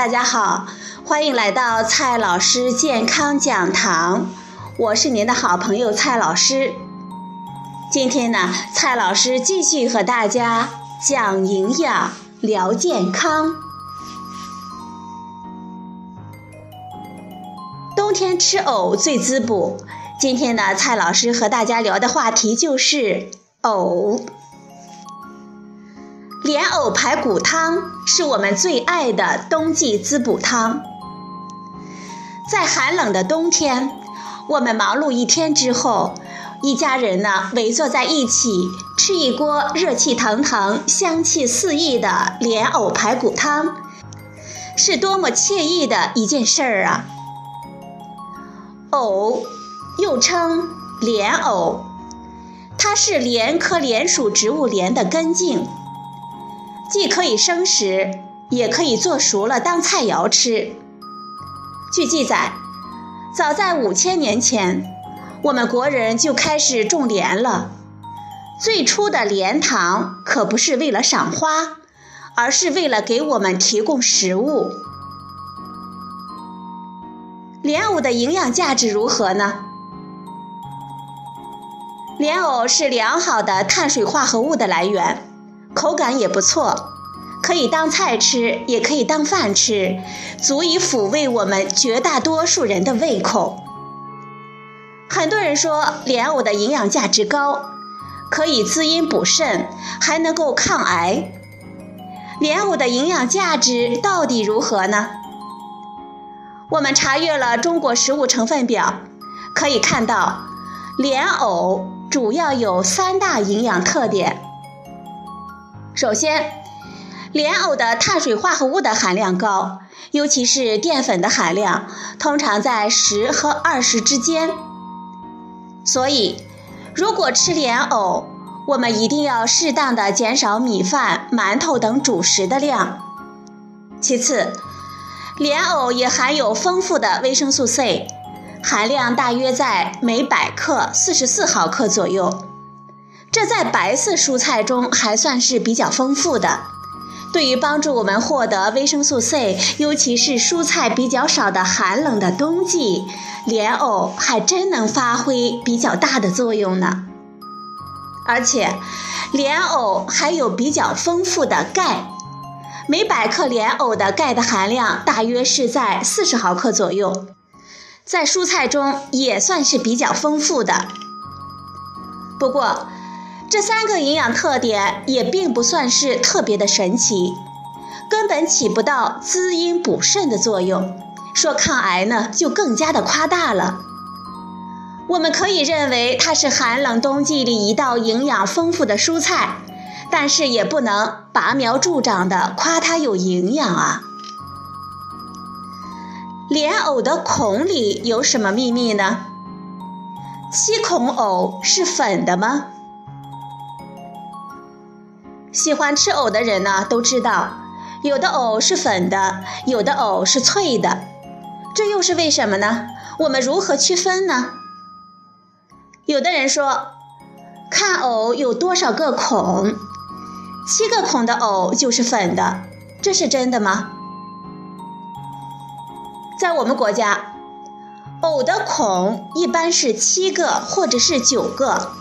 大家好，欢迎来到蔡老师健康讲堂，我是您的好朋友蔡老师。今天呢，蔡老师继续和大家讲营养、聊健康。冬天吃藕最滋补。今天呢，蔡老师和大家聊的话题就是藕。莲藕排骨汤是我们最爱的冬季滋补汤。在寒冷的冬天，我们忙碌一天之后，一家人呢围坐在一起吃一锅热气腾腾、香气四溢的莲藕排骨汤，是多么惬意的一件事儿啊！藕又称莲藕，它是莲科莲属植物莲的根茎。既可以生食，也可以做熟了当菜肴吃。据记载，早在五千年前，我们国人就开始种莲了。最初的莲塘可不是为了赏花，而是为了给我们提供食物。莲藕的营养价值如何呢？莲藕是良好的碳水化合物的来源。口感也不错，可以当菜吃，也可以当饭吃，足以抚慰我们绝大多数人的胃口。很多人说莲藕的营养价值高，可以滋阴补肾，还能够抗癌。莲藕的营养价值到底如何呢？我们查阅了中国食物成分表，可以看到，莲藕主要有三大营养特点。首先，莲藕的碳水化合物的含量高，尤其是淀粉的含量，通常在十和二十之间。所以，如果吃莲藕，我们一定要适当的减少米饭、馒头等主食的量。其次，莲藕也含有丰富的维生素 C，含量大约在每百克四十四毫克左右。这在白色蔬菜中还算是比较丰富的，对于帮助我们获得维生素 C，尤其是蔬菜比较少的寒冷的冬季，莲藕还真能发挥比较大的作用呢。而且，莲藕还有比较丰富的钙，每百克莲藕的钙的含量大约是在四十毫克左右，在蔬菜中也算是比较丰富的。不过，这三个营养特点也并不算是特别的神奇，根本起不到滋阴补肾的作用。说抗癌呢，就更加的夸大了。我们可以认为它是寒冷冬季里一道营养丰富的蔬菜，但是也不能拔苗助长的夸它有营养啊。莲藕的孔里有什么秘密呢？七孔藕是粉的吗？喜欢吃藕的人呢，都知道，有的藕是粉的，有的藕是脆的，这又是为什么呢？我们如何区分呢？有的人说，看藕有多少个孔，七个孔的藕就是粉的，这是真的吗？在我们国家，藕的孔一般是七个或者是九个。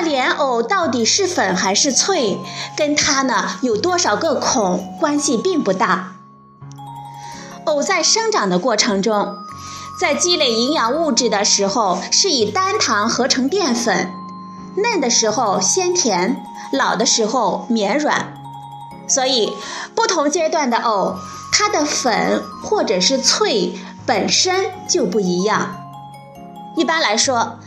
莲藕到底是粉还是脆，跟它呢有多少个孔关系并不大。藕在生长的过程中，在积累营养物质的时候，是以单糖合成淀粉，嫩的时候鲜甜，老的时候绵软。所以，不同阶段的藕，它的粉或者是脆本身就不一样。一般来说。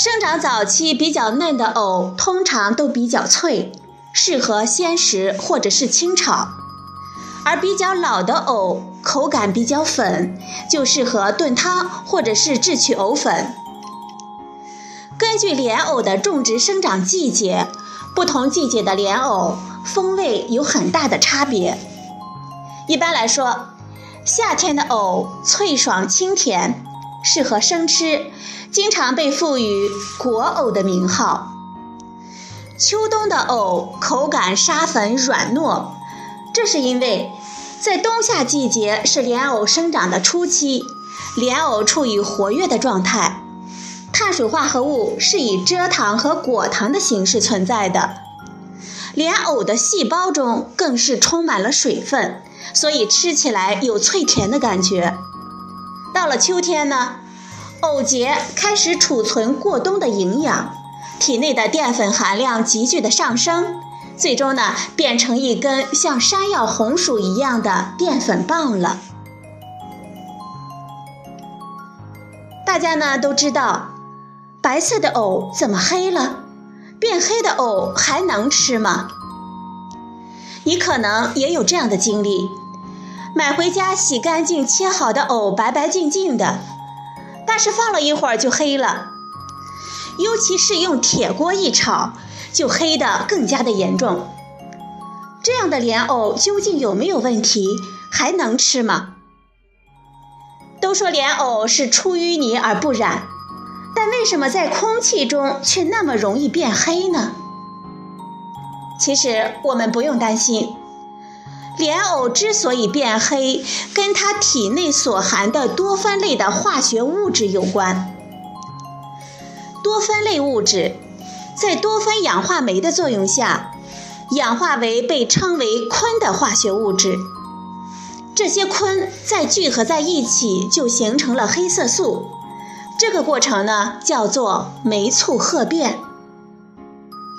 生长早期比较嫩的藕，通常都比较脆，适合鲜食或者是清炒；而比较老的藕，口感比较粉，就适合炖汤或者是制取藕粉。根据莲藕的种植生长季节，不同季节的莲藕风味有很大的差别。一般来说，夏天的藕脆爽清甜。适合生吃，经常被赋予“果藕”的名号。秋冬的藕口感沙粉软糯，这是因为在冬夏季节是莲藕生长的初期，莲藕处于活跃的状态，碳水化合物是以蔗糖和果糖的形式存在的。莲藕的细胞中更是充满了水分，所以吃起来有脆甜的感觉。到了秋天呢，藕节开始储存过冬的营养，体内的淀粉含量急剧的上升。最终呢，变成一根像山药红薯一样的淀粉棒了。大家呢都知道，白色的藕怎么黑了？变黑的藕还能吃吗？你可能也有这样的经历：买回家洗干净切好的藕白白净净的，但是放了一会儿就黑了，尤其是用铁锅一炒。就黑的更加的严重。这样的莲藕究竟有没有问题？还能吃吗？都说莲藕是出淤泥而不染，但为什么在空气中却那么容易变黑呢？其实我们不用担心，莲藕之所以变黑，跟它体内所含的多酚类的化学物质有关。多酚类物质。在多酚氧化酶的作用下，氧化为被称为醌的化学物质。这些醌再聚合在一起，就形成了黑色素。这个过程呢，叫做酶促褐变。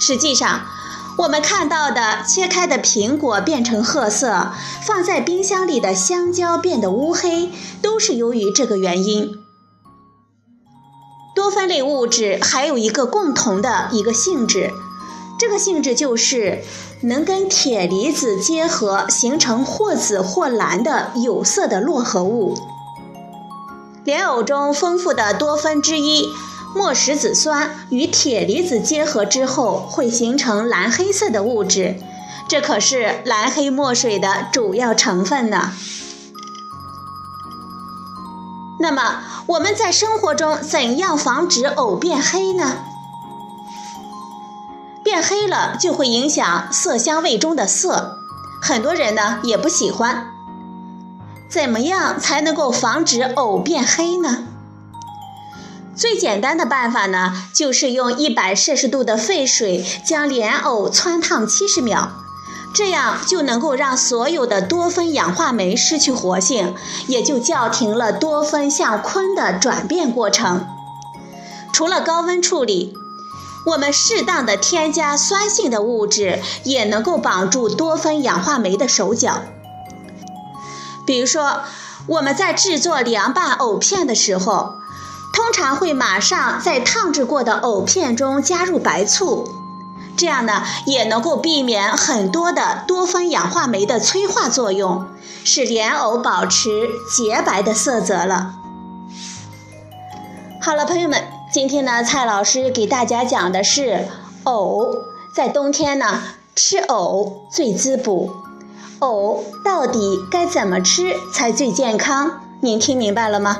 实际上，我们看到的切开的苹果变成褐色，放在冰箱里的香蕉变得乌黑，都是由于这个原因。多酚类物质还有一个共同的一个性质，这个性质就是能跟铁离子结合，形成或紫或蓝的有色的络合物。莲藕中丰富的多酚之一墨石子酸与铁离子结合之后，会形成蓝黑色的物质，这可是蓝黑墨水的主要成分呢。那么我们在生活中怎样防止藕变黑呢？变黑了就会影响色香味中的色，很多人呢也不喜欢。怎么样才能够防止藕变黑呢？最简单的办法呢，就是用一百摄氏度的沸水将莲藕汆烫七十秒。这样就能够让所有的多酚氧化酶失去活性，也就叫停了多酚向醌的转变过程。除了高温处理，我们适当的添加酸性的物质，也能够绑住多酚氧化酶的手脚。比如说，我们在制作凉拌藕片的时候，通常会马上在烫制过的藕片中加入白醋。这样呢，也能够避免很多的多酚氧化酶的催化作用，使莲藕保持洁白的色泽了。好了，朋友们，今天呢，蔡老师给大家讲的是藕，在冬天呢吃藕最滋补。藕到底该怎么吃才最健康？您听明白了吗？